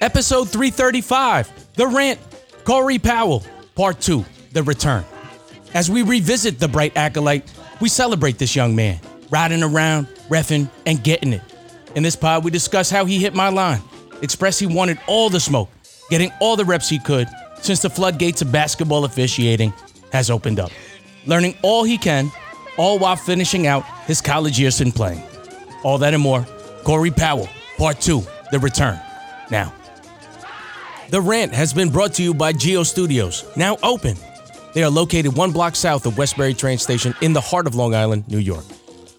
Episode 335 The Rant, Corey Powell, Part 2 The Return. As we revisit the bright acolyte, we celebrate this young man, riding around, refing, and getting it. In this pod, we discuss how he hit my line, express he wanted all the smoke, getting all the reps he could since the floodgates of basketball officiating has opened up. Learning all he can, all while finishing out his college years in playing. All that and more, Corey Powell, Part 2, The Return. Now, The Rant has been brought to you by Geo Studios, now open. They are located one block south of Westbury train station in the heart of Long Island, New York.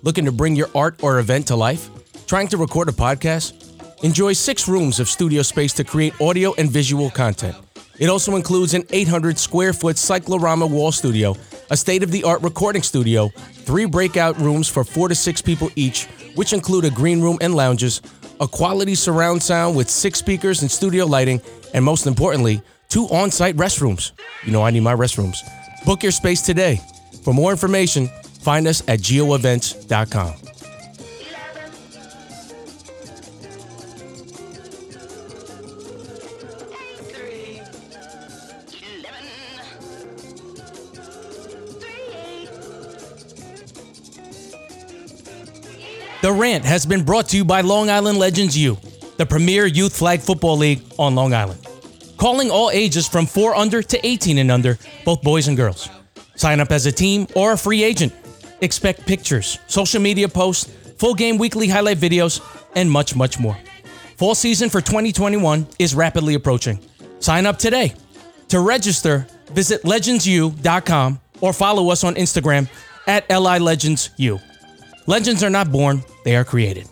Looking to bring your art or event to life? Trying to record a podcast? Enjoy six rooms of studio space to create audio and visual content. It also includes an 800 square foot cyclorama wall studio, a state of the art recording studio, three breakout rooms for four to six people each, which include a green room and lounges, a quality surround sound with six speakers and studio lighting, and most importantly, two on site restrooms. You know, I need my restrooms. Book your space today. For more information, find us at geoevents.com. The Rant has been brought to you by Long Island Legends U, the premier youth flag football league on Long Island. Calling all ages from 4 under to 18 and under, both boys and girls. Sign up as a team or a free agent. Expect pictures, social media posts, full game weekly highlight videos, and much, much more. Fall season for 2021 is rapidly approaching. Sign up today. To register, visit legendsu.com or follow us on Instagram at LILegendsU. Legends are not born, they are created.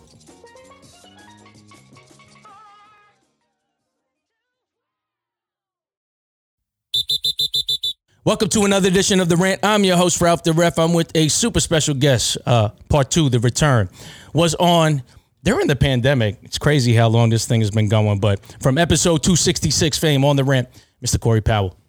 Welcome to another edition of The Rant. I'm your host, Ralph the Ref. I'm with a super special guest. Uh, part two, The Return, was on during the pandemic. It's crazy how long this thing has been going, but from episode 266 fame on The Rant, Mr. Corey Powell.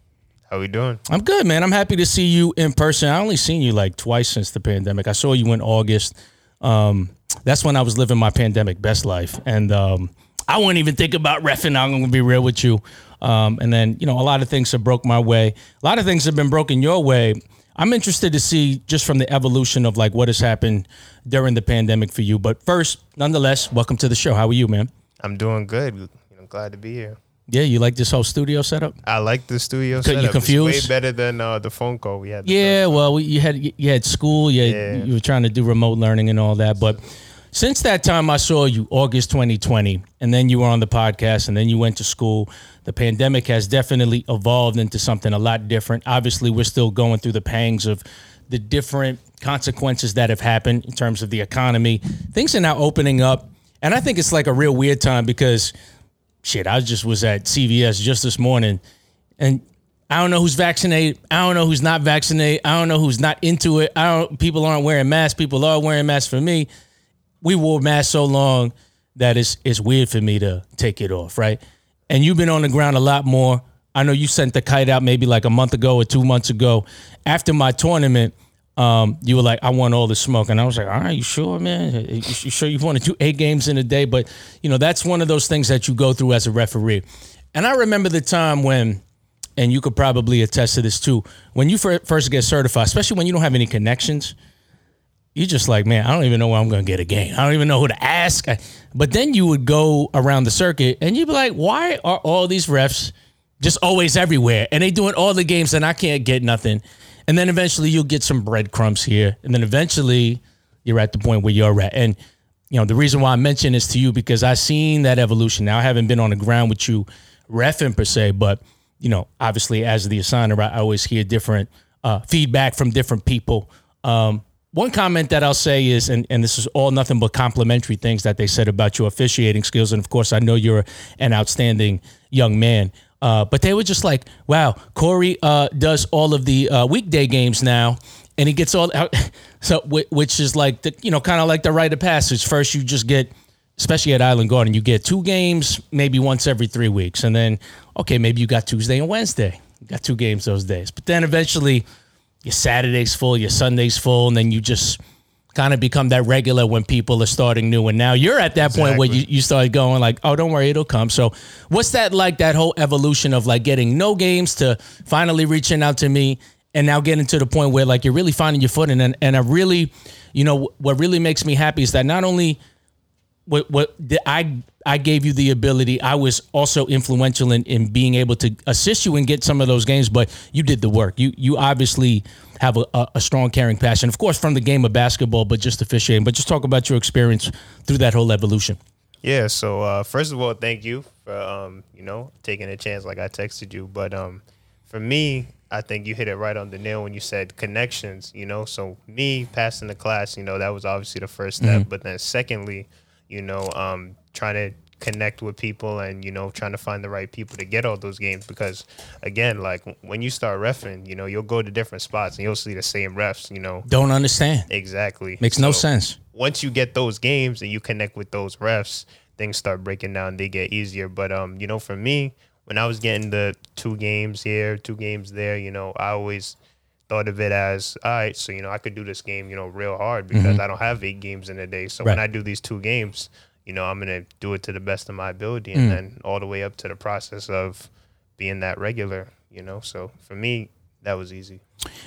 How we doing? I'm good, man. I'm happy to see you in person. I only seen you like twice since the pandemic. I saw you in August. Um, that's when I was living my pandemic best life, and um, I wouldn't even think about refing. I'm gonna be real with you. Um, and then you know a lot of things have broke my way. A lot of things have been broken your way. I'm interested to see just from the evolution of like what has happened during the pandemic for you. But first, nonetheless, welcome to the show. How are you, man? I'm doing good. You know, glad to be here. Yeah, you like this whole studio setup? I like the studio setup. you confused? It's way better than uh, the phone call we had. Yeah, well, we, you had you had school, you, had, Yeah. you were trying to do remote learning and all that. But since that time, I saw you August 2020, and then you were on the podcast, and then you went to school. The pandemic has definitely evolved into something a lot different. Obviously, we're still going through the pangs of the different consequences that have happened in terms of the economy. Things are now opening up, and I think it's like a real weird time because shit, I just was at CVS just this morning, and I don't know who's vaccinated. I don't know who's not vaccinated. I don't know who's not into it. I don't. People aren't wearing masks. People are wearing masks. For me, we wore masks so long that it's it's weird for me to take it off, right? And you've been on the ground a lot more. I know you sent the kite out maybe like a month ago or two months ago. After my tournament, um, you were like, I want all the smoke. And I was like, all right, you sure, man? You, sure you want to do eight games in a day? But, you know, that's one of those things that you go through as a referee. And I remember the time when, and you could probably attest to this too, when you first get certified, especially when you don't have any connections, you're just like, man, I don't even know where I'm going to get a game. I don't even know who to ask. But then you would go around the circuit and you'd be like, why are all these refs just always everywhere? And they doing all the games and I can't get nothing. And then eventually you'll get some breadcrumbs here. And then eventually you're at the point where you're at. And, you know, the reason why I mention this to you because I've seen that evolution. Now, I haven't been on the ground with you refing per se, but, you know, obviously as the assigner, I always hear different uh, feedback from different people. Um, one comment that I'll say is, and, and this is all nothing but complimentary things that they said about your officiating skills. And of course, I know you're an outstanding young man. Uh, but they were just like, wow, Corey uh, does all of the uh, weekday games now. And he gets all so, which is like the, you know, kind of like the rite of passage. First, you just get, especially at Island Garden, you get two games maybe once every three weeks, and then okay, maybe you got Tuesday and Wednesday, you got two games those days. But then eventually, your Saturday's full, your Sunday's full, and then you just kind of become that regular when people are starting new. And now you're at that point where you, Exactly. you started going like, oh, don't worry, it'll come. So what's that like, that whole evolution of like getting no games to finally reaching out to me and now getting to the point where like you're really finding your footing. And, and I really, you know, what really makes me happy is that not only what what I I gave you the ability. I was also influential in, in being able to assist you and get some of those games, but you did the work. You you obviously have a, a, a strong caring passion, of course, from the game of basketball, but just officiating. But just talk about your experience through that whole evolution. Yeah. So uh, first of all, thank you for um, you know taking a chance, like I texted you. But um, for me, I think you hit it right on the nail when you said connections. You know, so me passing the class, you know, that was obviously the first step. But then secondly, you know, um, trying to connect with people and you know trying to find the right people to get all those games because again like when you start refing you know you'll go to different spots and you'll see the same refs you know Don't understand. exactly Makes no sense. once you get those games and you connect with those refs, things start breaking down. They get easier. But um, you know, for me, when I was getting the two games here, two games there, you know, I always thought of it as all right. So you know, I could do this game, you know, real hard because mm-hmm. I don't have eight games in a day. So when I do these two games, you know, I'm gonna do it to the best of my ability, and mm. then all the way up to the process of being that regular. You know, so for me, that was easy.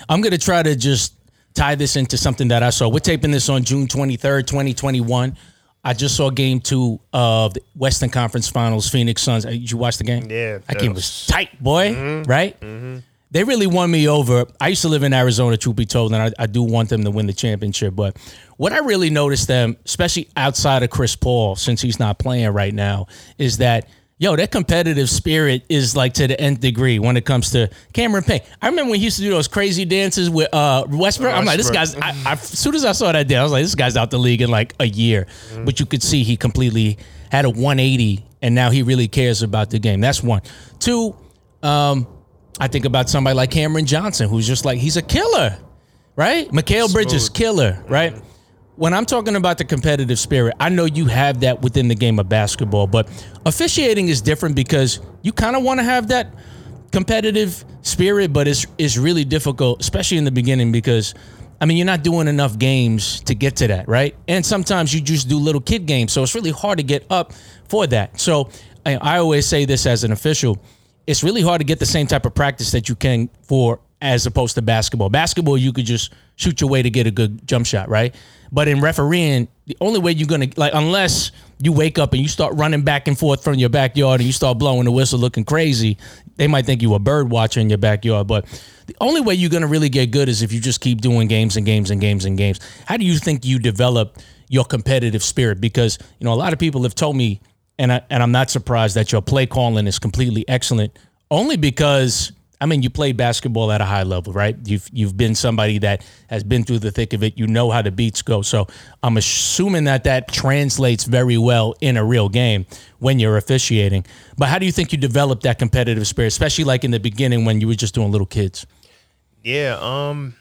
I'm to try to just tie this into something that I saw. We're taping this on June 23rd, 2021. I just saw game two of the Western Conference Finals, Phoenix Suns. Uh, Did you watch the game? Yeah, That that game was- was tight, boy. Mm-hmm. Right? Mm-hmm. They really won me over. I used to live in Arizona, truth be told, and I, I do want them to win the championship. But what I really noticed them, especially outside of Chris Paul, since he's not playing right now, is that yo, that competitive spirit is like to the nth degree when it comes to Cameron Payne. I remember when he used to do those crazy dances with uh, Westbrook. I'm like, this guy's. I, I, as soon as I saw that dance, I was like, this guy's out the league in like a year. But you could see he completely had a 180, and now he really cares about the game. That's one. Two. Um, I think about somebody like Cameron Johnson, who's just like he's a killer, right? Mikal Bridges, killer, right? When I'm talking about the competitive spirit, I know you have that within the game of basketball, but officiating is different because you kind of want to have that competitive spirit, but it's it's really difficult, especially in the beginning, because I mean you're not doing enough games to get to that, right? And sometimes you just do little kid games, so it's really hard to get up for that. So I, I always say this as an official it's really hard to get the same type of practice that you can for as opposed to basketball. Basketball, you could just shoot your way to get a good jump shot, right? But in refereeing, the only way you're gonna like unless you wake up and you start running back and forth from your backyard and you start blowing the whistle looking crazy, they might think you a bird watcher in your backyard. But the only way you're gonna really get good is if you just keep doing games and games and games and games. How do you think you develop your competitive spirit? Because you know a lot of people have told me and I, and I'm not surprised that your play calling is completely excellent. Only because I mean you play basketball at a high level, right? You've you've been somebody that has been through the thick of it. You know how the beats go. So I'm assuming that that translates very well in a real game when you're officiating. But how do you think you developed that competitive spirit, especially like in the beginning when you were just doing little kids? Yeah, um,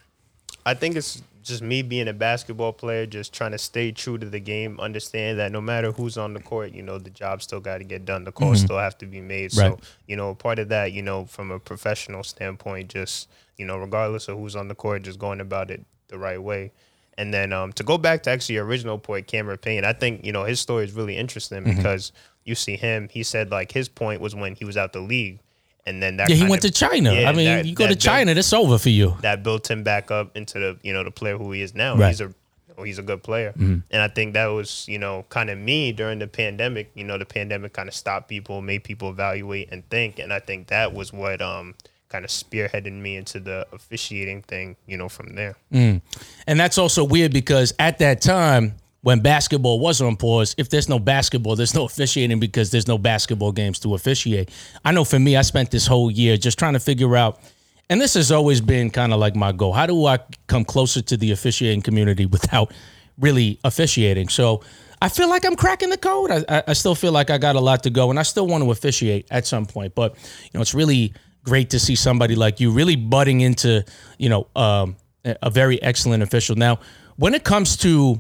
I think it's just me being a basketball player, just trying to stay true to the game, understand that no matter who's on the court, you know, the job still got to get done. The calls still have to be made. Mm-hmm. Right. So, you know, part of that, you know, from a professional standpoint, just, you know, regardless of who's on the court, just going about it the right way. And then um, to go back to actually your original point, Cameron Payne, I think, you know, his story is really interesting Mm-hmm. because you see him, he said like his point was when he was out the league. And then that Yeah, he went of- to China. yeah, I mean, that- you go to built- China, that's over for you. that built him back up into the you know the player who he is now. Right. He's a he's a good player, and I think that was you know kind of me during the pandemic. You know, the pandemic kind of stopped people, made people evaluate and think, and I think that was what um kind of spearheaded me into the officiating thing. You know, from there. And that's also weird because at that time, when basketball was on pause, if there's no basketball, there's no officiating because there's no basketball games to officiate. I know for me, I spent this whole year just trying to figure out, and this has always been kind of like my goal. How do I come closer to the officiating community without really officiating? So I feel like I'm cracking the code. I, I, still feel like I got a lot to go, and I still want to officiate at some point. But you know, it's really great to see somebody like you really butting into you know um, a very excellent official. Now, when it comes to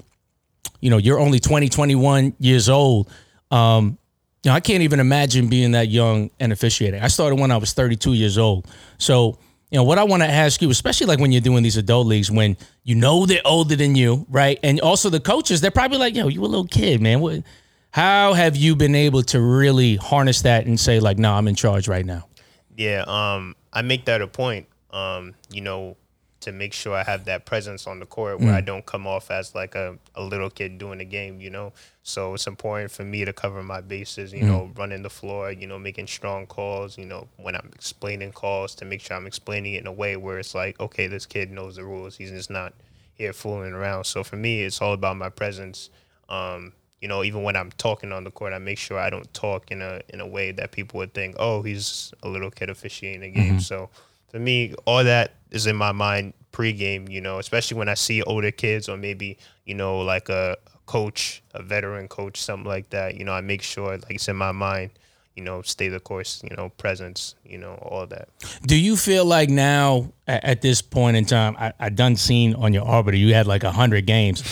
you know you're only 20 21 years old um you know i can't even imagine being that young and officiating i started when i was 32 years old so you know, what I want to ask you, especially like when you're doing these adult leagues, when you know they're older than you, right? And also the coaches, they're probably like, yo, you a little kid, man. What, how have you been able to really harness that and say, like, no, I'm in charge right now? Yeah, um, I make that a point. Um, you know, to make sure I have that presence on the court where I mm. don't come off as like a, a little kid doing the game, you know. So it's important for me to cover my bases, you mm. know, running the floor, you know, making strong calls, you know, when I'm explaining calls to make sure I'm explaining it in a way where it's like, okay, this kid knows the rules. He's just not here fooling around. So for me, it's all about my presence. Um, you know, even when I'm talking on the court, I make sure I don't talk in a in a way that people would think, oh, he's a little kid officiating a game. Mm-hmm. So for me, all that is in my mind pregame, you know, especially when I see older kids or maybe, you know, like a coach, a veteran coach, something like that. You know, I make sure, like it's in my mind, you know, stay the course, you know, presence, you know, all that. Do you feel like now at, this point in time, I, I done seen on your arbiter, you had like a hundred games.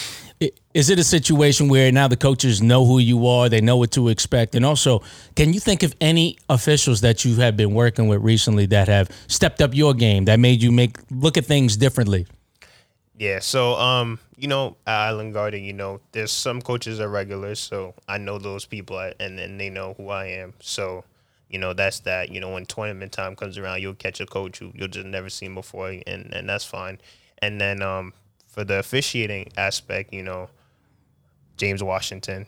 Is it a situation where now the coaches know who you are, they know what to expect, and also, can you think of any officials that you have been working with recently that have stepped up your game that made you make look at things differently? Yeah, so um, you know, Island Garden, you know, there's some coaches are regulars, so I know those people, and then they know who I am. So, you know, that's that. You know, when tournament time comes around, you'll catch a coach who you'll just never seen before, and and that's fine. And then um, for the officiating aspect, you know, James Washington,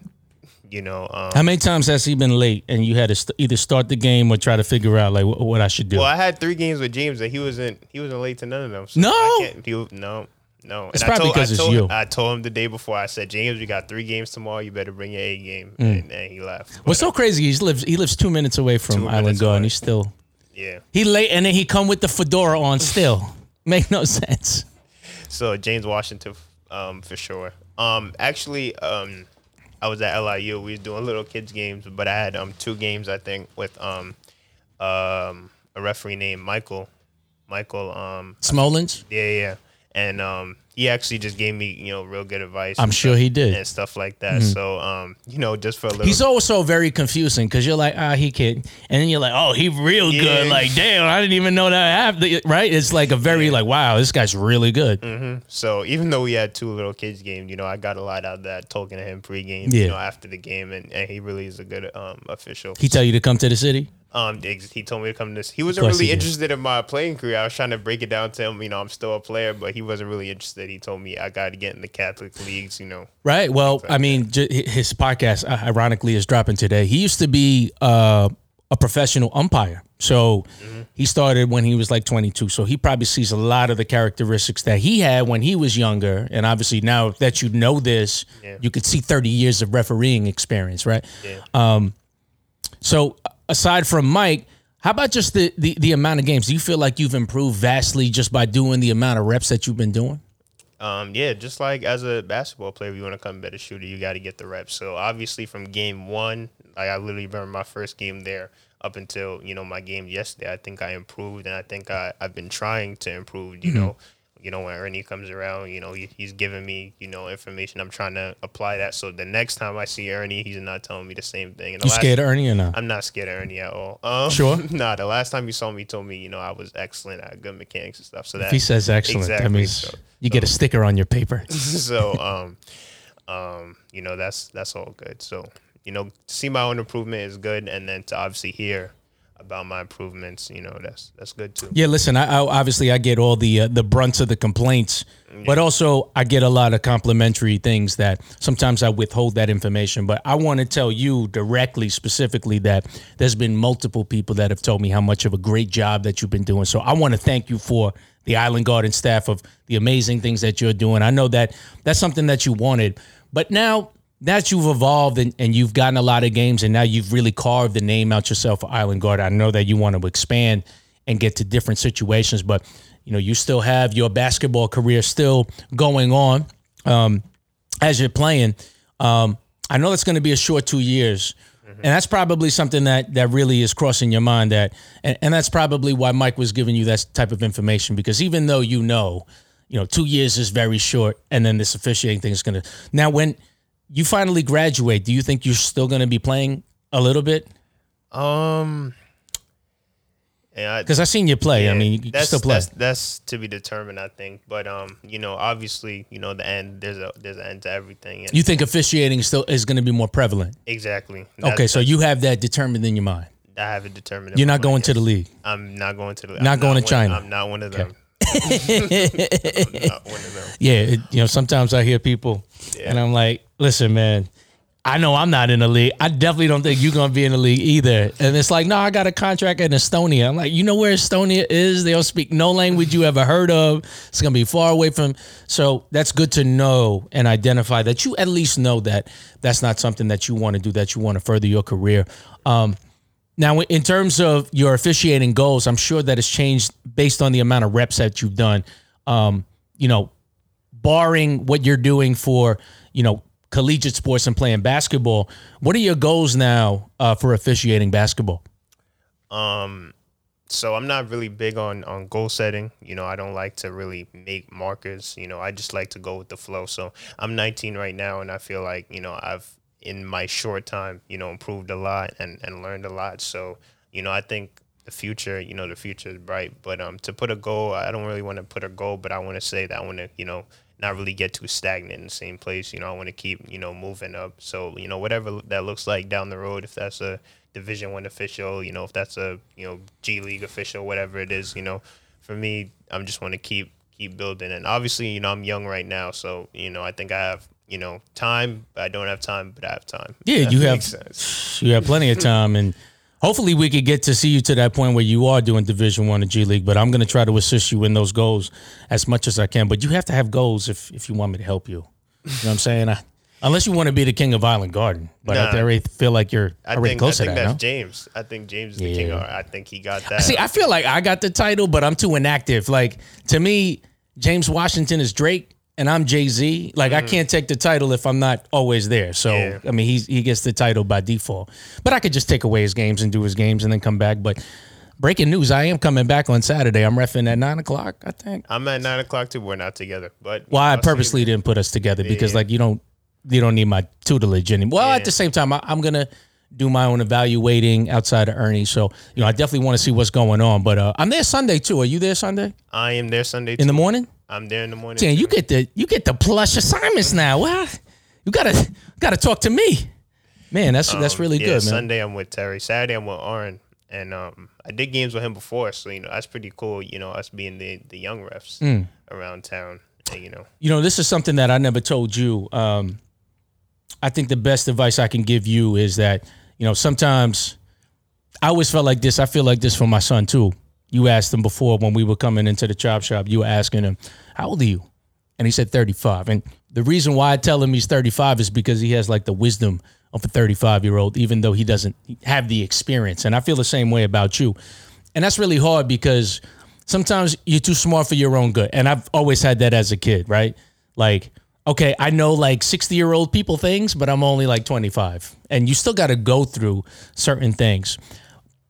you know, um, How many times has he been late and you had to st- either start the game or try to figure out like wh- what I should do? well, I had three games with James, and he wasn't he wasn't late to none of them. So No? He, no. No, It's And I probably told- I 'cause it's you. I told him the day before. I said, James, we got three games tomorrow. You better bring your A game, and, and he left. Mm. What's so crazy? He lives he lives two minutes away from Island Garden. He's still Yeah. he late and then he come with the fedora on still. Make no sense. So James Washington, um, for sure. Um, actually, um, I was at LIU. We was doing little kids games, but I had um two games I think with um um a referee named Michael. Michael. Um, Smolens. yeah, yeah, and um he actually just gave me you know real good advice. I'm sure he did. Mm-hmm. and stuff like that. So um you know just for a little. He's also very confusing because you're like, ah, he kid, and then you're like, oh, he real good. Like, damn, I didn't even know that happened. Right? It's like a very like, wow, this guy's really good. So even though we had two little kids game, you know, I got a lot out of that talking to him pregame, Yeah. you know, after the game, and, and he really is a good um official. He tell you to come to the city. Um, he told me to come to this. He wasn't really he interested in my playing career. I was trying to break it down to him. You know, I'm still a player, but he wasn't really interested. He told me I got to get in the Catholic leagues. You know, Right. Well, I mean, j- his podcast, ironically, is dropping today. He used to be uh, a professional umpire. So he started when he was like 22. So he probably sees a lot of the characteristics that he had when he was younger. And obviously, now that you know this, Yeah. you could see 30 years of refereeing experience, right? Yeah. Um, so aside from Mike, how about just the, the, the amount of games? Do you feel like you've improved vastly just by doing the amount of reps that you've been doing? um, yeah, just like as a basketball player, if you want to become a better shooter, you got to get the reps. So obviously, from game one, like I literally remember my first game there up until you know my game yesterday. I think I improved, and I think I I've been trying to improve. You know. You know when Ernie comes around, you know he, he's giving me you know information. I'm trying to apply that. So the next time I see Ernie, he's not telling me the same thing. And the You last- scared of Ernie or not? I'm not scared of Ernie at all. Um, Sure? nah, the last time you saw me, told me, you know, I was excellent at good mechanics and stuff. So that If he says excellent, that means so- you get a sticker on your paper. so um, um, you know, that's that's all good. So you know, to see my own improvement is good, and then to obviously hear about my improvements, you know, that's that's good too. Yeah, listen, I, I obviously I get all the uh, the brunts of the complaints, but also I get a lot of complimentary things that sometimes I withhold that information. But I want to tell you directly, specifically, that there's been multiple people that have told me how much of a great job that you've been doing. So I want to thank you for the Island Garden staff of the amazing things that you're doing. I know that that's something that you wanted, but now that you've evolved and, and you've gotten a lot of games and now you've really carved the name out yourself for Island Garden. I know that you want to expand and get to different situations, but you know, you still have your basketball career still going on um, as you're playing. Um, I know that's going to be a short two years. And that's probably something that that really is crossing your mind that and, and that's probably why Mike was giving you that type of information because even though you know, you know, two years is very short and then this officiating thing is gonna now when you finally graduate, do you think you're still going to be playing a little bit? Um, I- Because I seen you play. I mean, you that's, still play. That's, that's to be determined, I think. But um, you know, obviously, you know, the end. There's a there's an end to everything. You think officiating still is going to be more prevalent? exactly. Okay, so you have that determined in your mind. I have it determined. You're not going mind, to the league. I'm not going to the. Not I'm going to China. I'm not one of them. I'm not one of them. Yeah, it, you know, sometimes I hear people, and I'm like, listen, man. I know I'm not in the league. I definitely don't think you're gonna be in the league either. And it's like, no, I got a contract in Estonia. I'm like, you know where Estonia is? They don't speak no language you ever heard of. It's gonna be far away from. So that's good to know and identify that you at least know that that's not something that you want to do. That you want to further your career. Um, now, in terms of your officiating goals, I'm sure that has changed based on the amount of reps that you've done. Um, you know, barring what you're doing for, you know, collegiate sports and playing basketball, what are your goals now uh, for officiating basketball? so I'm not really big on on goal setting. You know, I don't like to really make markers. You know, I just like to go with the flow. So I'm 19 right now, and I feel like you know I've in my short time, you know, improved a lot and and learned a lot. So you know, I think the future, you know, the future is bright. But um, to put a goal, I don't really want to put a goal, but I want to say that I want to, you know. Not really get too stagnant in the same place. You know, I want to keep, you know, moving up. So, you know, whatever that looks like down the road, if that's a division one official, you know, if that's a, you know, G League official, whatever it is, you know, for me, I'm just want to keep keep building. And obviously, you know, I'm young right now, so you know, I think I have, you know, time. I don't have time, but I have time. Yeah, that you have- sense. You have plenty of time, and hopefully, we could get to see you to that point where you are doing Division One and G League. But I'm going to try to assist you in those goals as much as I can. But you have to have goals if if you want me to help you. You know what I'm saying? I, unless you want to be the king of Island Garden, but I Nah. already feel like you're I already think, I close to think that. that's no? James. I think James is the king. Of, I think he got that. See, I feel like I got the title, but I'm too inactive. Like to me, James Washington is Drake, and I'm Jay Z. Like I can't take the title if I'm not always there. So Yeah. I mean, he's he gets the title by default. But I could just take away his games and do his games and then come back. But breaking news: I am coming back on Saturday. I'm refing at nine o'clock. I think. I'm at nine o'clock too. We're not together, but Well, I I'll you purposely didn't put us together because like you don't you don't need my tutelage anymore. Well, at the same time, I, I'm gonna do my own evaluating outside of Ernie. So you know, I definitely want to see what's going on. But uh, I'm there Sunday too. Are you there Sunday I am there Sunday. in the morning? I'm there in the morning. Damn, you get the you get the plush assignments now. Well, you gotta gotta talk to me, man. That's that's Um, really yeah, good, man. Sunday I'm with Terry. Saturday I'm with Aaron, and um, I did games with him before, so you know that's pretty cool. You know, us being the the young refs Mm. around town. And, you know, You know, this is something that I never told you. Um, I think the best advice I can give you is that you know sometimes I always felt like this. I feel like this for my son too. You asked him before when we were coming into the chop shop. You were asking him, "How old are you?" And he said 35. And the reason why I tell him he's 35 is because he has like the wisdom of a 35 year old, even though he doesn't have the experience. And I feel the same way about you. And that's really hard because sometimes you're too smart for your own good. And I've always had that as a kid, right? Like, okay, I know like 60 year old people things, but I'm only like 25. And you still got to go through certain things.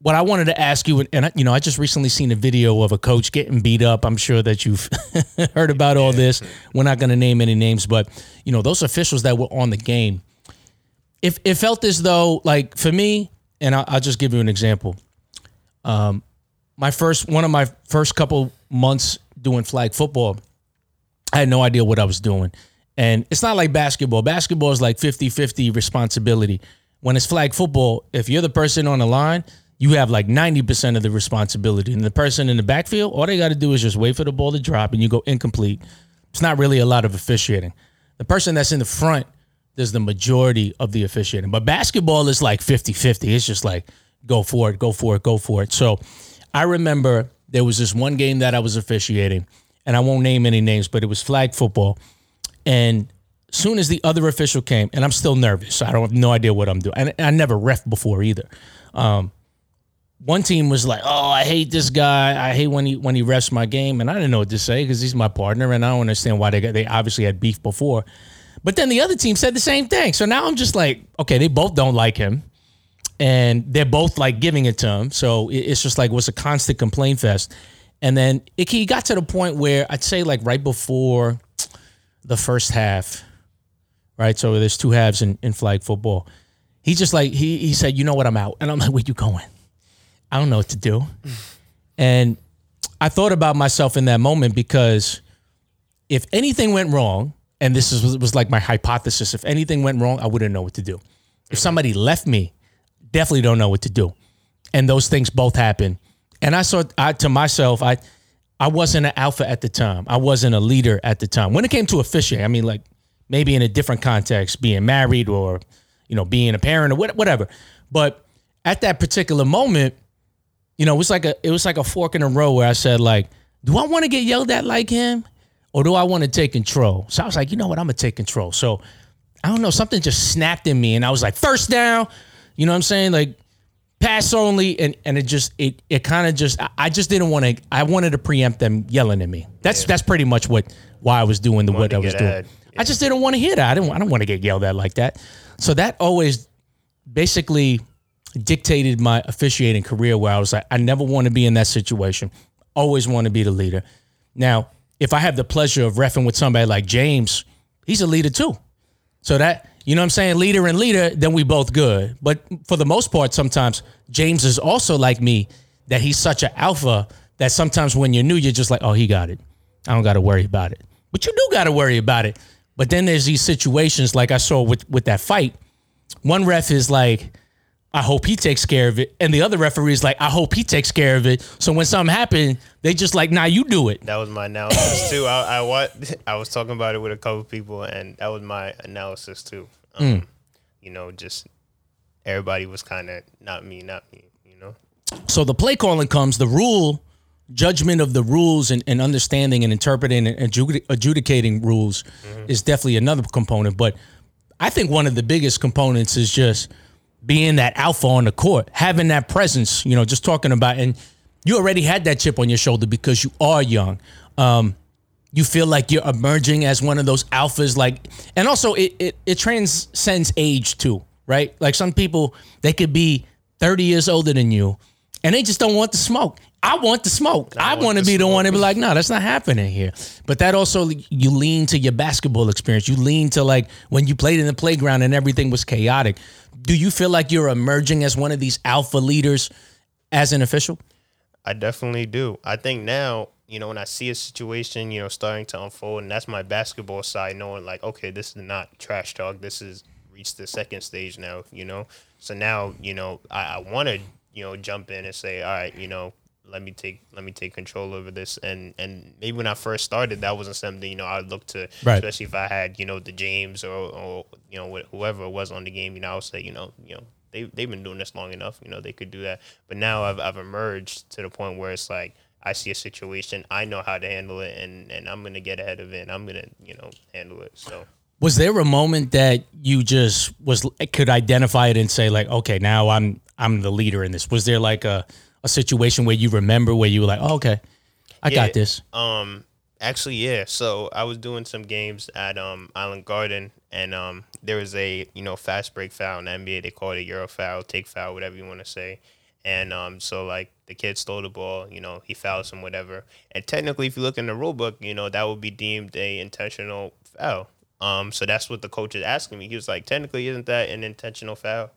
What I wanted to ask you, and you know, I just recently seen a video of a coach getting beat up. I'm sure that you've heard about all this. We're not going to name any names, but you know, those officials that were on the game, if it felt as though, like for me, and I'll, just give you an example. Um, my first, one of my first couple months doing flag football, I had no idea what I was doing. And it's not like basketball. Basketball is like 50 50 responsibility. When it's flag football, if you're the person on the line, you have like 90% of the responsibility. And the person in the backfield, all they got to do is just wait for the ball to drop and you go incomplete. It's not really a lot of officiating. The person that's in the front does the majority of the officiating. But basketball is like 50 50. It's just like go for it, go for it, go for it. So I remember there was this one game that I was officiating, and I won't name any names, but it was flag football. And soon as the other official came, and I'm still nervous, So I don't have no idea what I'm doing. And I never ref before either. Um, one team was like, "Oh, I hate this guy. I hate when he when he refs my game," and I didn't know what to say because he's my partner, and I don't understand why they got they obviously had beef before. But then the other team said the same thing, so now I'm just like, okay, they both don't like him, and they're both like giving it to him. So it's just like was a constant complaint fest. And then it he got to the point where I'd say like right before the first half, right? So there's two halves in, in flag football. He just like he he said, you know what, I'm out, and I'm like, where you going? I don't know what to do. And I thought about myself in that moment because if anything went wrong, and this is, was like my hypothesis, if anything went wrong, I wouldn't know what to do. If somebody left me, definitely don't know what to do. And those things both happen. And I saw I, to myself, I I wasn't an alpha at the time. I wasn't a leader at the time. When it came to officiating, I mean, like maybe in a different context, being married or you know being a parent or what- whatever. But at that particular moment, you know, it was like a it was like a fork in the road where I said like, do I want to get yelled at like him, or do I want to take control? So I was like, you know what, I'm gonna take control. So I don't know, something just snapped in me, and I was like, first down. You know what I'm saying? Like pass only, and and it just it it kind of just I- I just didn't want to. I wanted to preempt them yelling at me. That's that's pretty much what why I was doing the what I was doing. ahead. I just didn't want to hear that. I didn't. I don't want to get yelled at like that. So that always basically dictated my officiating career where I was like, I never want to be in that situation. Always want to be the leader. Now, if I have the pleasure of refing with somebody like James, he's a leader too. So that, you know what I'm saying, leader and leader, then we both good. But for the most part, sometimes James is also like me, that he's such an alpha that sometimes when you're new, you're just like, oh, he got it. I don't got to worry about it. But you do got to worry about it. But then there's these situations like I saw with with that fight. One ref is like, I hope he takes care of it. And the other referee is like, I hope he takes care of it. So when something happened, they just like, nah, you do it. That was my analysis too. I I, I was talking about it with a couple people, and that was my analysis too. Um, You know, just everybody was kind of not me, not me. You know, So the play calling comes, the rule, judgment of the rules and, and understanding and interpreting and adjudicating rules is definitely another component. But I think one of the biggest components is just being that alpha on the court, having that presence, you know, just talking about, and you already had that chip on your shoulder because you are young. Um, you feel like you're emerging as one of those alphas like and also it, it it transcends age too right like some people they could be 30 years older than you and they just don't want the smoke i want the smoke i, want want to be the one to be like no that's not happening here but that also you lean to your basketball experience you lean to like when you played in the playground and everything was chaotic do you feel like you're emerging as one of these alpha leaders as an official I definitely do. I think now, you know, when I see a situation, you know, starting to unfold, and that's my basketball side, knowing like, okay, this is not trash talk. This is reached the second stage now, you know. So now, you know, I, I want to, you know, jump in and say, all right, you know, let me take let me take control over this. And and maybe when I first started, that wasn't something you know I would look to, Right. especially if I had you know the James or or you know wh- whoever was on the game. You know, I would say, you know, you know. They, they've been doing this long enough, you know, they could do that. But now I've, I've emerged to the point where it's like, I see a situation, I know how to handle it, and, and I'm gonna get ahead of it. And I'm gonna, you know, handle it. So Was there a moment that you just was could identify it and say like, okay, now I'm I'm the leader in this? Was there like a a situation where you remember where you were like, oh, okay, I Yeah. got this. Um, actually, yeah. So I was doing some games at um Island Garden, and um there was a you know fast break foul in the NBA. They call it a Euro foul, take foul, whatever you want to say. And um, so like the kid stole the ball, you know, he fouls him, whatever. And technically, if you look in the rule book, you know that would be deemed a intentional foul. Um, so that's what the coach is asking me. He was like, technically, isn't that an intentional foul?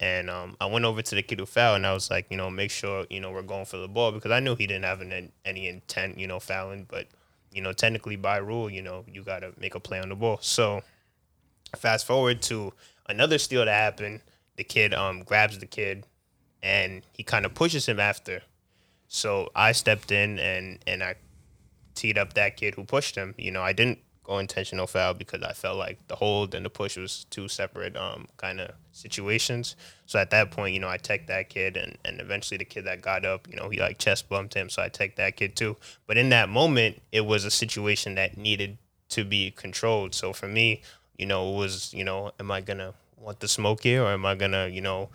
And um, I went over to the kid who fouled, and I was like, you know, make sure you know we're going for the ball because I knew he didn't have an, any intent, you know, fouling. But you know, technically by rule, you know, you got to make a play on the ball. So fast forward to another steal that happened. The kid um grabs the kid, and he kind of pushes him after. So I stepped in and and I teed up that kid who pushed him. You know, I didn't go intentional foul because I felt like the hold and the push was two separate um kind of situations. So at that point, you know, I teched that kid and and eventually the kid that got up, you know, he like chest bumped him, so I teched that kid too. But in that moment, it was a situation that needed to be controlled. So for me, you know, it was, you know, am I gonna want the smoke here or am I gonna, you know,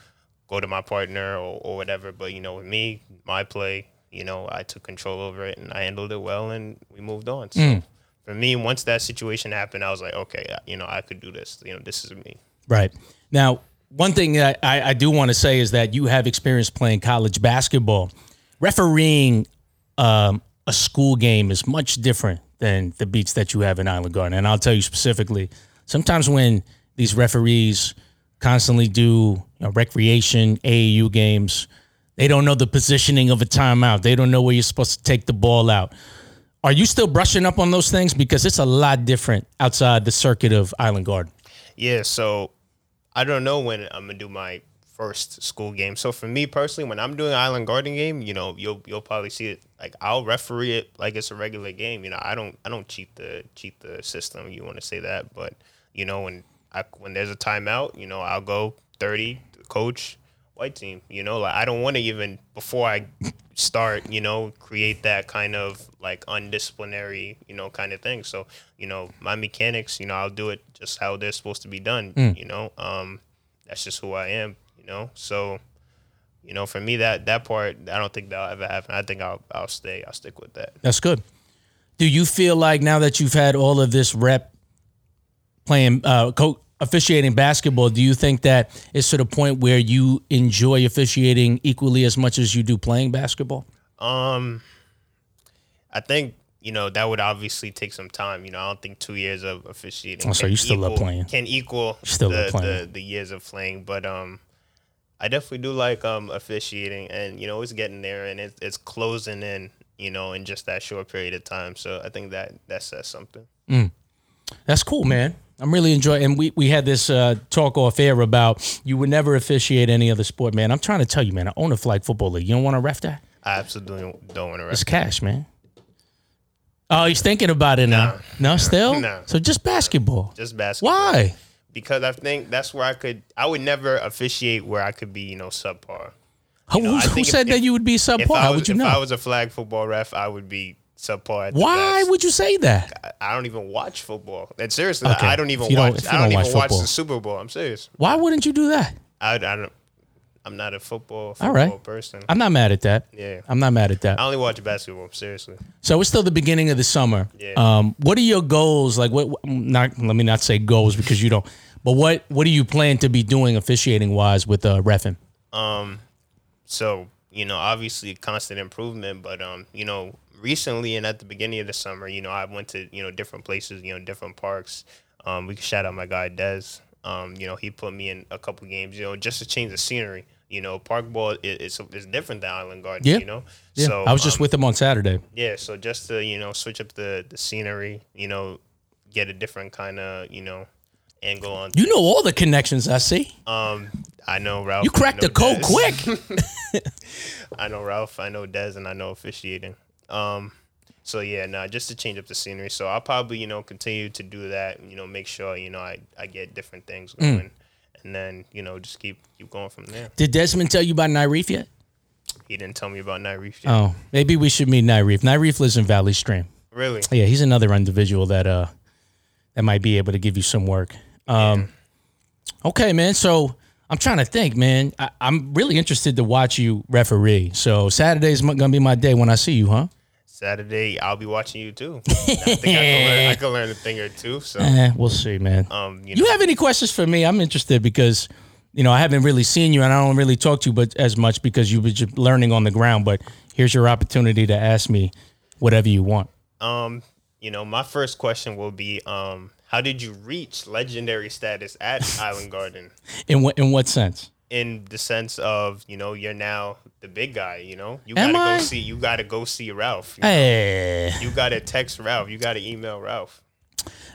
go to my partner or, or whatever. But you know, with me, my play, you know, I took control over it and I handled it well, and we moved on. So for me, once that situation happened, I was like, okay, you know, I could do this. You know, this is me. Right. Now, one thing that I, I do want to say is that you have experience playing college basketball. Refereeing um, a school game is much different than the beats that you have in Island Garden. And I'll tell you specifically, sometimes when these referees constantly do you know, recreation AAU games, They don't know the positioning of a timeout. They don't know where you're supposed to take the ball out. Are you still brushing up on those things? Because it's a lot different outside the circuit of Island Garden. Yeah, so I don't know when I'm gonna do my first school game. So for me personally, when I'm doing Island Garden game, you know, you'll you'll probably see it like I'll referee it like it's a regular game. You know, I don't I don't cheat the cheat the system. You want to say that, but you know when I when there's a timeout, you know, I'll go 30 coach white team. You know, like I don't want to even before I start, you know, create that kind of like undisciplinary, you know, kind of thing. So, you know, my mechanics, you know, I'll do it just how they're supposed to be done. You know, um, that's just who I am. You know, so, you know, for me that that part, I don't think that'll ever happen. I think I'll I'll stay. I'll stick with that. That's good. Do you feel like now that you've had all of this rep playing, uh, co- officiating basketball, do you think that it's to the point where you enjoy officiating equally as much as you do playing basketball? Um, I think you know that would obviously take some time. You know, I don't think two years of officiating. Oh, so can you still love equal- playing. Can equal Still the, the the years of playing, but um, I definitely do like um officiating, and you know it's getting there, and it's it's closing in. You know, in just that short period of time. So I think that that says something. That's cool, man. I'm really enjoying. And we we had this uh, talk off air about you would never officiate any other sport, man. I'm trying to tell you, man. I own a flag football league. You don't want to ref that? I absolutely don't want to ref. It's rest. cash, man. Oh, he's thinking about it now. No, still. No. So just basketball. Just basketball. Why? Because I think that's where I could. I would never officiate where I could be, you know, subpar. Who, know, I who think if- said that you would be If subpar? How would you if know? I was a flag football ref, I would be subpar. Why would you say that? I- I don't even watch football. And seriously, Okay. I don't even don't- watch. if I don't, don't even watch watch the Super Bowl. I'm serious. Why wouldn't you do that? I, I don't. I'm not a football, football All right. person. I'm not mad at that. Yeah. I'm not mad at that. I only watch basketball. Seriously. So it's still the beginning of the summer. Yeah. Um, what are your goals? Like, what? Not let me not say goals because you don't. But what what do you plan to be doing officiating wise with uh, refing? Um So you know, obviously, constant improvement. But um, you know, recently and at the beginning of the summer, you know, I went to you know different places, you know, different parks. Um, we can shout out my guy Dez. Um, you know, he put me in a couple games, you know, just to change the scenery. You know, park ball is it's, it's different than Island Garden. Yeah. You know, Yeah, so I was just um, with him on Saturday. yeah. So just to you know switch up the the scenery, you know, get a different kind of you know angle on. You know all the connections I see. Um, I know Ralph. You cracked the code quick. I know Ralph, I know Dez, and I know officiating. Um, so yeah, nah, just to change up the scenery. So I'll probably you know continue to do that. You know, make sure you know I, I get different things Mm. going, and then you know just keep keep going from there. Did Desmond tell you about Nyreef yet? He didn't tell me about Reef yet. Oh, maybe we should meet Nyreef. Nyreef lives in Valley Stream. Really? Yeah, he's another individual that uh that might be able to give you some work. Um, okay, man. So I'm trying to think, man. I, I'm really interested to watch you referee. So Saturday's m- gonna be my day when I see you, huh? Saturday, I'll be watching you too. I think I can, learn, I can learn a thing or two. So Eh, we'll see, man. um, you know, You have any questions for me? I'm interested because you know I haven't really seen you and I don't really talk to you but as much because you were just learning on the ground. But here's your opportunity to ask me whatever you want. um, you know, my first question will be, um, how did you reach legendary status at Island Garden? In what in what sense? In the sense of you know you're now the big guy you know you Am gotta I? go see you gotta go see ralph you, Hey. you gotta text ralph you gotta email ralph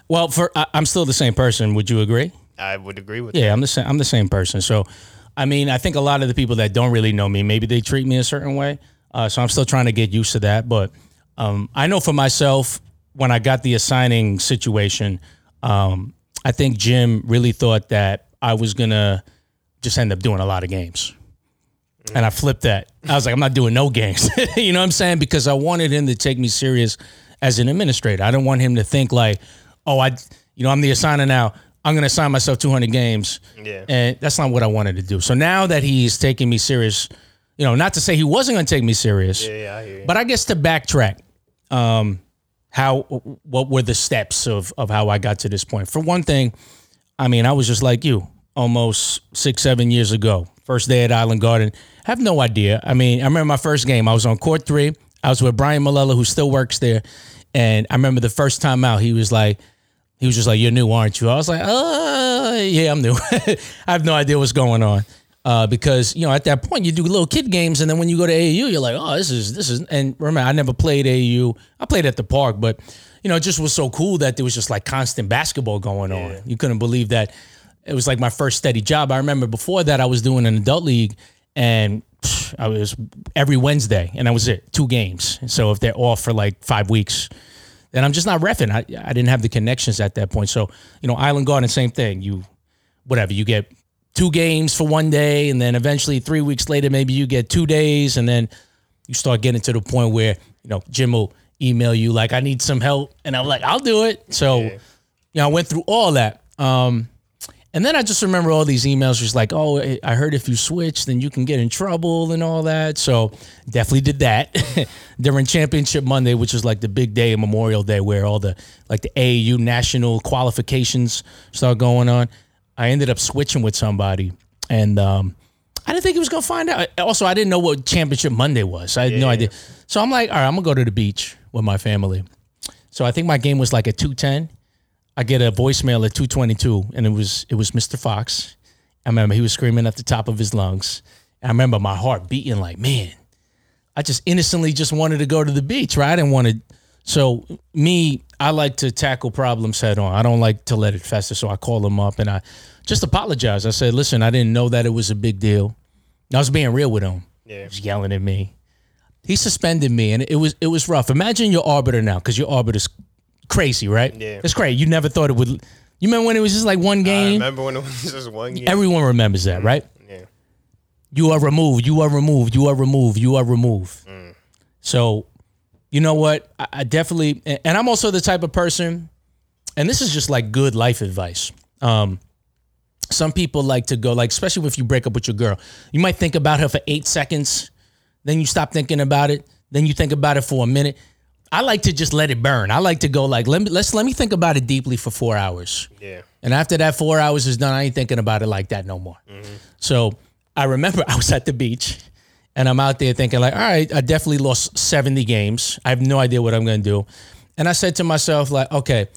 Well, for I, I'm still the same person. Would you agree? i would agree with Yeah, I'm the same. I'm the same person. So, I mean, I think a lot of the people that don't really know me, maybe they treat me a certain way. Uh, so I'm still trying to get used to that. But um, I know for myself, when I got the assigning situation, um, I think Jim really thought that I was gonna just end up doing a lot of games. And I flipped that. I was like, I'm not doing no games. you know what I'm saying? Because I wanted him to take me serious as an administrator. I don't want him to think like, oh, I, you know, I'm the assigner now. I'm going to assign myself 200 games. Yeah. And that's not what I wanted to do. So now that he's taking me serious, you know, not to say he wasn't going to take me serious, yeah yeah i but I guess to backtrack, um, how what were the steps of of how I got to this point? For one thing, I mean, I was just like you, almost six seven years ago. First day at Island Garden, have no idea. I mean, I remember my first game. I was on court three. I was with Brian Malella, who still works there, and I remember the first time out, he was like. He was just like, "You're new, aren't you?" I was like, "Uh, yeah, I'm new. I have no idea what's going on." Uh, because you know at that point you do little kid games and then when you go to AAU you're like oh this is this is and remember I never played AAU I played at the park but you know it just was so cool that there was just like constant basketball going on Yeah. you couldn't believe that it was like my first steady job. I remember before that I was doing an adult league and pff, I was every Wednesday and that was it two games. So if they're off for like five weeks then I'm just not refing. I, I didn't have the connections at that point. So you know Island Garden same thing. You whatever you get two games for one day and then eventually three weeks later maybe you get two days and then you start getting to the point where you know jim will email you like i need some help. And i'm like i'll do it. So Yeah. you know i went through all that. Um and then i just remember all these emails just like oh i heard if you switch then you can get in trouble and all that so definitely did that during championship monday which is like the big day memorial day where all the like the aau national qualifications start going on I ended up switching with somebody, and um, I didn't think he was gonna find out. Also, I didn't know what Championship Monday was. I had no idea. So I'm like, all right, I'm gonna go to the beach with my family. So I think my game was like at 210. I get a voicemail at 222, and it was it was Mr. Fox. I remember he was screaming at the top of his lungs. And I remember my heart beating like, man, I just innocently just wanted to go to the beach, right? I didn't want to. So me, I like to tackle problems head on. I don't like to let it fester. So I called him up and I just apologized. I said, listen, I didn't know that it was a big deal. I was being real with him. Yeah. He was yelling at me. He suspended me, and it was it was rough. Imagine your arbiter now, because your arbiter's crazy, right? Yeah. it's crazy. You never thought it would. You remember when it was just like one I game? remember when it was just one game. Everyone remembers that, right? yeah. You are removed. You are removed. You are removed. You are removed. So, you know what? I, I definitely, and and I'm also the type of person, and this is just like good life advice. Um, some people like to go, like, especially if you break up with your girl, you might think about her for eight seconds, then you stop thinking about it, then you think about it for a minute. I like to just let it burn. I like to go like, let me let's let me think about it deeply for four hours. Yeah. And after that four hours is done, I ain't thinking about it like that no more. So I remember I was at the beach and I'm out there thinking, like, all right, I definitely lost 70 games. I have no idea what I'm going to do. And I said to myself, like, okay,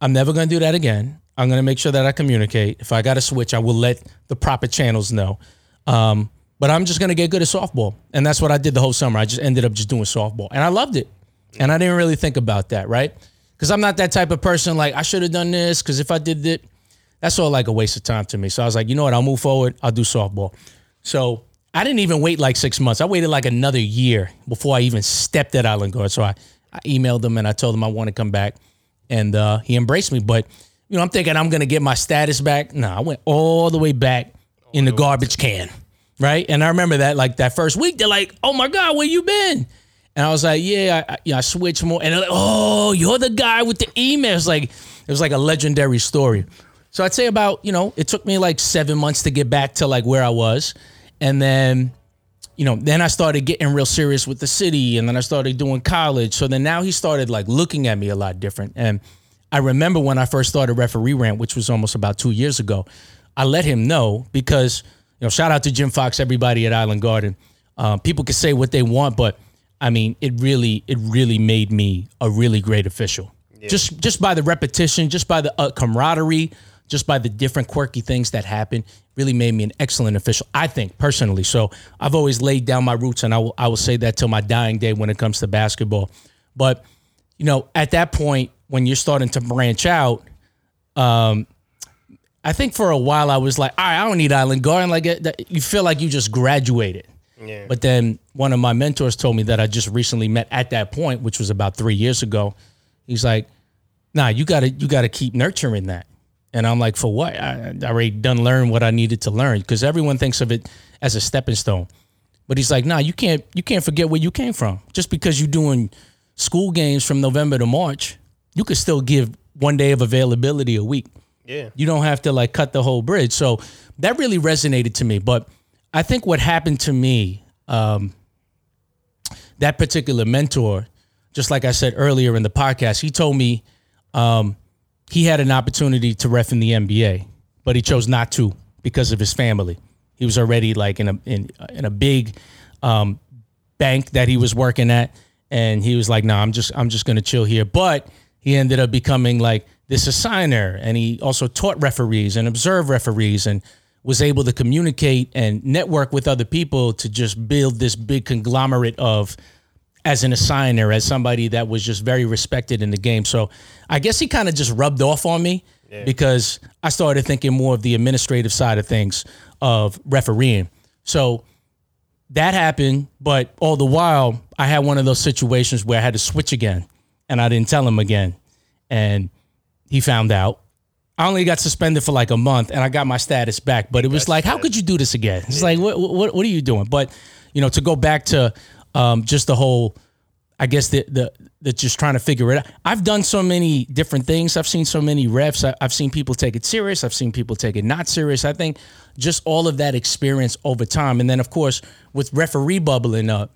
I'm never going to do that again. I'm going to make sure that I communicate. If I got to switch, I will let the proper channels know. Um, but I'm just going to get good at softball. And that's what I did the whole summer. I just ended up just doing softball. And I loved it. And I didn't really think about that, right? Because I'm not that type of person like, I should have done this. Because if I did it, that's all like a waste of time to me. So I was like, you know what? I'll move forward. I'll do softball. So I didn't even wait like six months. I waited like another year before I even stepped at Island Garden. So I, I emailed him and I told him I want to come back. And uh, he embraced me. But, you know, I'm thinking I'm going to get my status back. No, I went all the way back in the garbage can. Right. And I remember that like that first week, they're like, oh my God, where you been? And I was like, yeah, I, I, yeah, I switched more. And like, oh, you're the guy with the emails. Like, it was like a legendary story. So I'd say about, you know, it took me like seven months to get back to like where I was. And then, you know, then I started getting real serious with the city and then I started doing college. So then now he started like looking at me a lot different. And I remember when I first started referee rant, which was almost about two years ago, I let him know because, you know, shout out to Jim Fox, everybody at Island Garden. Um, people can say what they want, but I mean, it really, it really made me a really great official. Just, just by the repetition, just by the uh, camaraderie, just by the different quirky things that happen, really made me an excellent official. I think personally. So I've always laid down my roots, and I will, I will say that till my dying day when it comes to basketball. But you know, at that point, when you're starting to branch out, um, I think for a while I was like, all right, I don't need Island Garden. Like that- you feel like you just graduated. Yeah. But then one of my mentors told me that I just recently met at that point, which was about three years ago. He's like, "Nah, you gotta you gotta keep nurturing that." And I'm like, "For what? I, I already done learn what I needed to learn because everyone thinks of it as a stepping stone." But he's like, "Nah, you can't you can't forget where you came from. Just because you're doing school games from November to March, you could still give one day of availability a week." Yeah. You don't have to like cut the whole bridge. So that really resonated to me. But I think what happened to me, um, that particular mentor, just like I said earlier in the podcast, he told me um, he had an opportunity to ref in the NBA, but he chose not to because of his family. He was already like in a in in a big um, bank that he was working at, and he was like, "No, nah, I'm just I'm just gonna chill here." But he ended up becoming like this assigner, and he also taught referees and observed referees, and was able to communicate and network with other people to just build this big conglomerate of as an assigner, as somebody that was just very respected in the game. So I guess he kind of just rubbed off on me because I started thinking more of the administrative side of things of refereeing. So that happened, but all the while I had one of those situations where I had to switch again and I didn't tell him again. And he found out. I only got suspended for like a month and I got my status back, but it was like, how could you do this again? It's like, what, what, what are you doing? But, you know, to go back to um, just the whole, I guess the, the, the just trying to figure it out. I've done so many different things. I've seen so many refs. I, I've seen people take it serious. I've seen people take it not serious. I think just all of that experience over time. And then, of course, with referee bubbling up,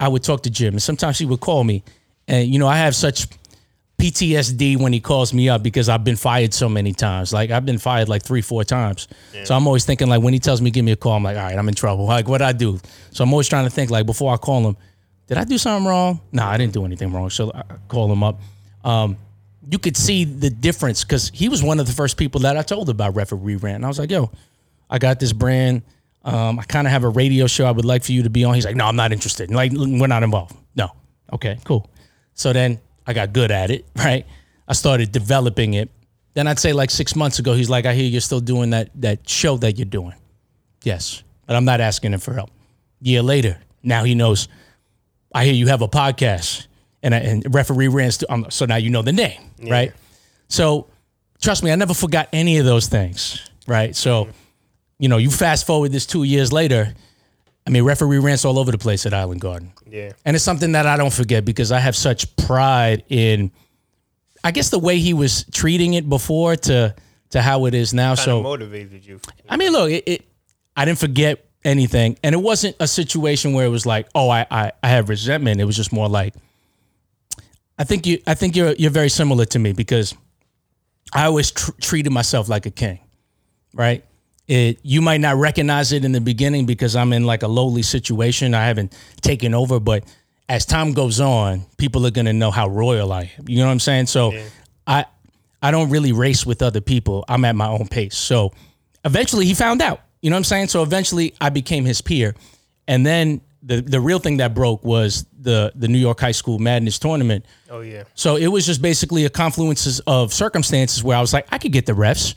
I would talk to Jim, and sometimes he would call me, and you know I have such PTSD when he calls me up because I've been fired so many times. Like I've been fired like three, four times. So I'm always thinking like when he tells me give me a call, I'm like, all right, I'm in trouble. Like what I do. So I'm always trying to think like before I call him, did I do something wrong? No, I didn't do anything wrong. So I call him up. Um, you could see the difference because he was one of the first people that I told about referee rant. And I was like, yo, I got this brand. Um, I kind of have a radio show I would like for you to be on. He's like, no, I'm not interested. Like, we're not involved. No. Okay, cool. So then I got good at it, right? I started developing it. Then I'd say like six months ago, he's like, I hear you're still doing that that show that you're doing. Yes, but I'm not asking him for help. Year later, now he knows. I hear you have a podcast, and I, and referee rants. To, um, so now you know the name, right? So trust me, I never forgot any of those things, right? So, you know, you fast forward this two years later. I mean, referee rants all over the place at Island Garden. Yeah. And it's something that I don't forget because I have such pride in, I guess, the way he was treating it before to to how it is now. Kind so motivated you. I mean, look, it, it I didn't forget anything, and it wasn't a situation where it was like, oh, I I, I have resentment. It was just more like, I think you I think you're you're very similar to me because I always tr- treated myself like a king, right? It you might not recognize it in the beginning because I'm in like a lowly situation. I haven't taken over, but as time goes on, people are gonna know how royal I am. You know what I'm saying? So I I don't really race with other people. I'm at my own pace. So eventually he found out. You know what I'm saying? So eventually I became his peer. And then the the real thing that broke was the the New York High School Madness tournament. Oh yeah. So it was just basically a confluence of circumstances where I was like, I could get the refs.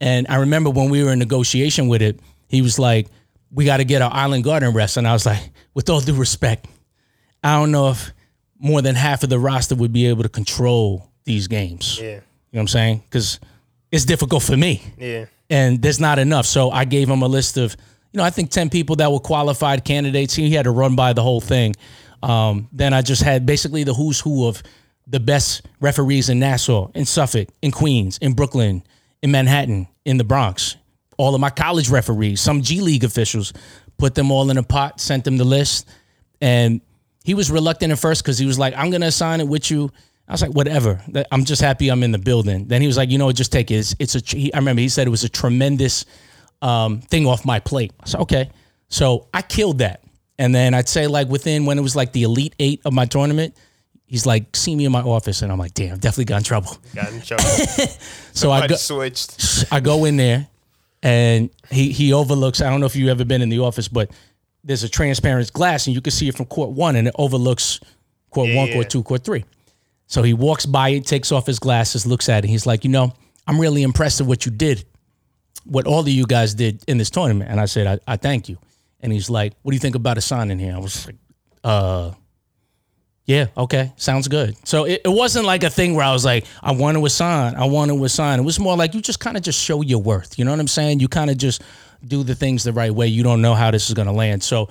And I remember when we were in negotiation with it, he was like, we got to get our Island Garden refs. And I was like, with all due respect, I don't know if more than half of the roster would be able to control these games. Yeah. You know what I'm saying? Because it's difficult for me Yeah. and there's not enough. So I gave him a list of, you know, I think 10 people that were qualified candidates. He had to run by the whole thing. Um, then I just had basically the who's who of the best referees in Nassau, in Suffolk, in Queens, in Brooklyn, in Manhattan, in the Bronx. All of my college referees, some G League officials, put them all in a pot, sent them the list. And he was reluctant at first because he was like, I'm going to assign it with you. I was like, whatever. I'm just happy I'm in the building. Then he was like, you know just take it. It's, it's a. He, I remember he said it was a tremendous um, thing off my plate. I said, okay. So I killed that. And then I'd say like within when it was like the elite eight of my tournament, he's like, see me in my office, and I'm like, damn, definitely got in trouble. Got in trouble. So I I go, switched. I go in there, and he he overlooks. I don't know if you've ever been in the office, but there's a transparent glass, and you can see it from court one, and it overlooks court Yeah, one, yeah. court two, court three. So he walks by it, takes off his glasses, looks at it. He's like, you know, I'm really impressed with what you did, what all of you guys did in this tournament. And I said, I, I thank you. And he's like, what do you think about a sign in here? I was like, uh, yeah, okay, sounds good. So it, it wasn't like a thing where I was like, I want to assign, I want to assign. It was more like you just kind of just show your worth. You know what I'm saying? You kind of just do the things the right way. You don't know how this is going to land. So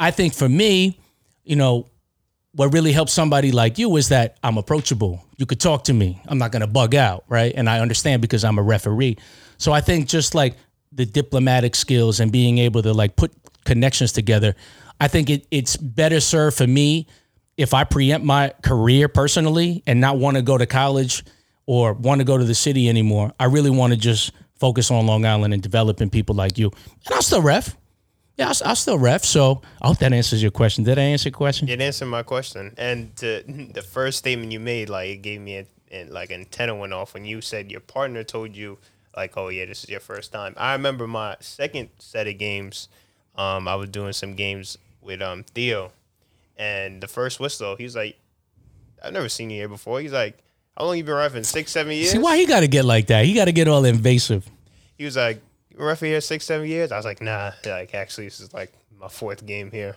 I think for me, you know, what really helps somebody like you is that I'm approachable. You could talk to me. I'm not going to bug out, right? And I understand because I'm a referee. So I think just like the diplomatic skills and being able to like put connections together, I think it, it's better served for me if I preempt my career personally and not want to go to college or want to go to the city anymore. I really want to just focus on Long Island and developing people like you. And I'll still ref. Yeah, I'll, I'll still ref. So I hope that answers your question. Did I answer your question? It answered my question. And to, the first statement you made, like it gave me a, a like antenna went off when you said your partner told you like, oh yeah, this is your first time. I remember my second set of games. Um, I was doing some games with um Theo, and the first whistle, he's like, I've never seen you here before. He's like, how long you been refing? Six, seven years. See why he got to get like that? He got to get all invasive. he was like, refing here six, seven years. I was like, nah. Like actually, this is like my fourth game here.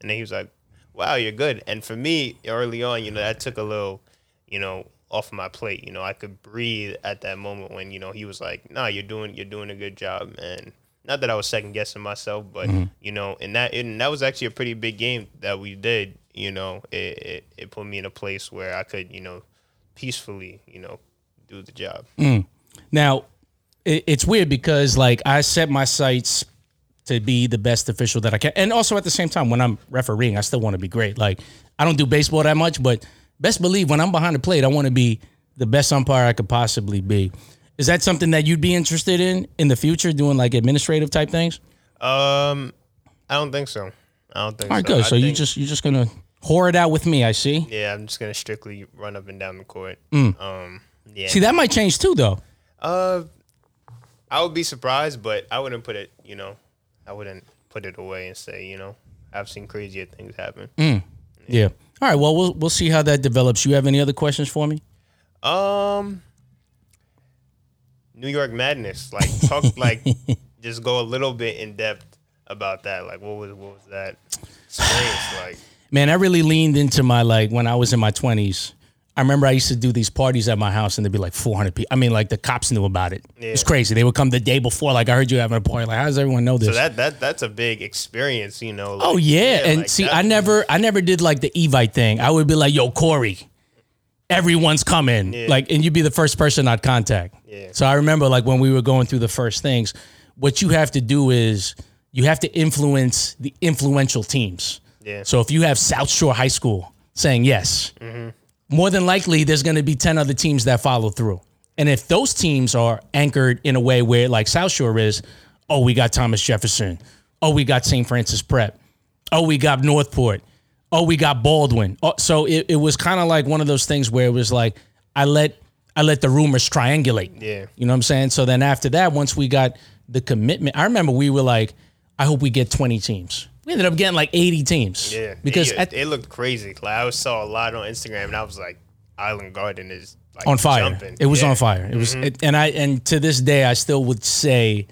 And then he was like, wow, you're good. And for me, early on, you know, that took a little, you know, off my plate. You know, I could breathe at that moment when you know he was like, nah, you're doing you're doing a good job, and. Not that I was second guessing myself, but mm-hmm. you know, and that and that was actually a pretty big game that we did. You know, it, it it put me in a place where I could, you know, peacefully, you know, do the job. Mm. Now, it, it's weird because like I set my sights to be the best official that I can, and also at the same time when I'm refereeing, I still want to be great. Like I don't do baseball that much, but best believe when I'm behind the plate, I want to be the best umpire I could possibly be. Is that something that you'd be interested in in the future, doing like administrative type things? Um, I don't think so. I don't think All right, so. good. I So you just you're just gonna whore it out with me. I see. yeah, I'm just gonna strictly run up and down the court. Um, yeah. See, that might change too, though. Uh, I would be surprised, but I wouldn't put it. You know, I wouldn't put it away and say, you know, I've seen crazier things happen. Yeah. All right. Well, we'll we'll see how that develops. You have any other questions for me? Um, New York Madness. Like talk, like just go a little bit in depth about that. Like, what was what was that experience like? Man, I really leaned into my like when I was in my twenties. I remember I used to do these parties at my house, and there'd be like 400 people. I mean, like the cops knew about it. It's Yeah. crazy. They would come the day before. Like I heard you having a party. Like, how does everyone know this? So that that that's a big experience, you know. oh like, yeah, and like see, I never, I never did like the Evite thing. I would be like, "Yo, Corey, everyone's coming." Yeah. Like, and you'd be the first person I'd contact. Yeah. So I remember like when we were going through the first things, what you have to do is you have to influence the influential teams. Yeah. So if you have South Shore High School saying yes, mm-hmm. more than likely there's going to be 10 other teams that follow through. And if those teams are anchored in a way where like South Shore is, oh, we got Thomas Jefferson. Oh, we got St. Francis Prep. Oh, we got Northport. Oh, we got Baldwin. Oh, so it, it was kind of like one of those things where it was like I let I let the rumors triangulate. Yeah. You know what I'm saying? So then after that, once we got the commitment, I remember we were like, I hope we get 20 teams. We ended up getting like 80 teams. Yeah, Because it, at, it looked crazy. Like I saw a lot on Instagram, and I was like, Island Garden is like on fire. Jumping. It was Yeah. Mm-hmm. on fire. It was, it, and I and to this day, I still would say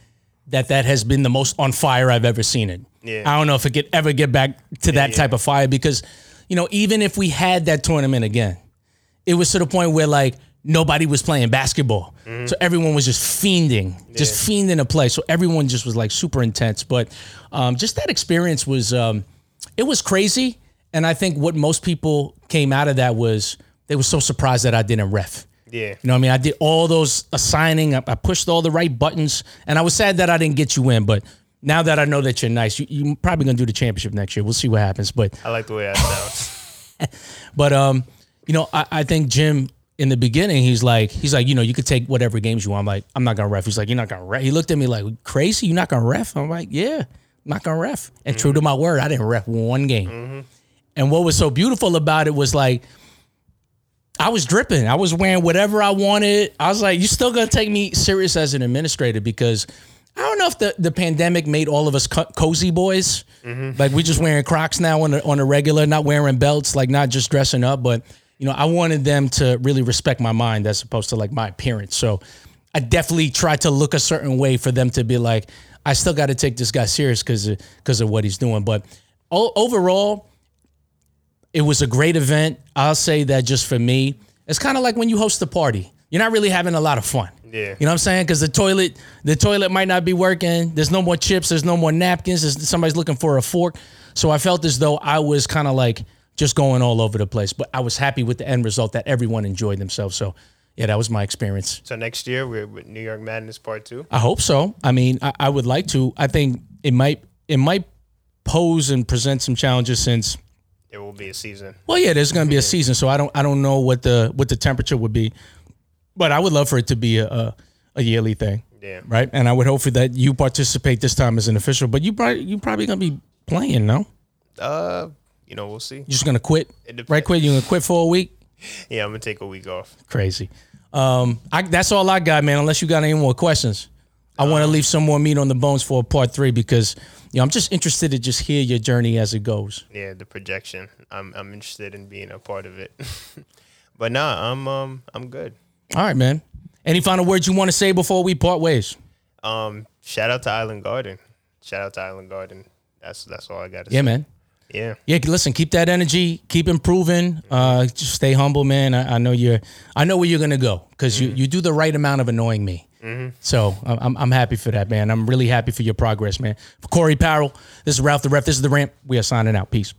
that that has been the most on fire I've ever seen it. Yeah. I don't know if it could ever get back to that yeah. type of fire because, you know, even if we had that tournament again, it was to the point where like nobody was playing basketball, Mm-hmm. so everyone was just fiending, just fiending to play. So everyone just was like super intense. But um, just that experience was um, it was crazy, and I think what most people came out of that was they were so surprised that I didn't ref. Yeah, You know what I mean? I did all those assigning. I, I pushed all the right buttons, and I was sad that I didn't get you in. But now that I know that you're nice, you, you're probably gonna do the championship next year. We'll see what happens. But I like the way that sounds. but um, you know, I, I think Jim in the beginning, he's like, he's like, you know, you could take whatever games you want. I'm like, I'm not gonna ref. He's like, you're not gonna ref. He looked at me like, crazy, you're not gonna ref. I'm like, yeah, I'm not gonna ref. And true to my word, I didn't ref one game. And what was so beautiful about it was like, I was dripping. I was wearing whatever I wanted. I was like, you still gonna take me serious as an administrator because I don't know if the, the pandemic made all of us co- cozy boys. Mm-hmm. Like we're just wearing Crocs now on a, on a regular, not wearing belts, like not just dressing up. But you know, I wanted them to really respect my mind as opposed to like my appearance. So I definitely tried to look a certain way for them to be like, I still got to take this guy serious because because of what he's doing. But o- overall, it was a great event. I'll say that just for me, it's kind of like when you host a party. You're not really having a lot of fun. Yeah. You know what I'm saying? Because the toilet, the toilet might not be working. There's no more chips. There's no more napkins. There's, somebody's looking for a fork. So I felt as though I was kind of like just going all over the place. But I was happy with the end result that everyone enjoyed themselves. So yeah, that was my experience. so next year we're with New York Madness Part Two. I hope so. I mean, I, I would like to. I think it might it might pose and present some challenges since There will be a season. Well, yeah, there's going to be a season, so I don't I don't know what the what the temperature would be, but I would love for it to be a a, a yearly thing, Yeah. right? And I would hope for that you participate this time as an official, but you probably you probably going to be playing, no? Uh, you know, we'll see. You're just going to quit, right? Quit. You're going to quit for a week. yeah, I'm gonna take a week off. Crazy. Um, I, that's all I got, man. Unless you got any more questions, I want to leave some more meat on the bones for part three because you know I'm just interested to just hear your journey as it goes. Yeah, the projection. I'm I'm interested in being a part of it. but nah, I'm um I'm good. All right, man. Any final words you want to say before we part ways? Um, shout out to Island Garden. Shout out to Island Garden. That's that's all I got to Yeah, say. man. Yeah. Yeah, listen, keep that energy, keep improving. Uh, just stay humble, man. I, I know you're, I know where you're gonna go because you, you do the right amount of annoying me. So I'm, I'm- I'm happy for that, man. I'm really happy for your progress, man. For Corey Powell, this is Ralph the Ref. This is the Rant. We are signing out. Peace.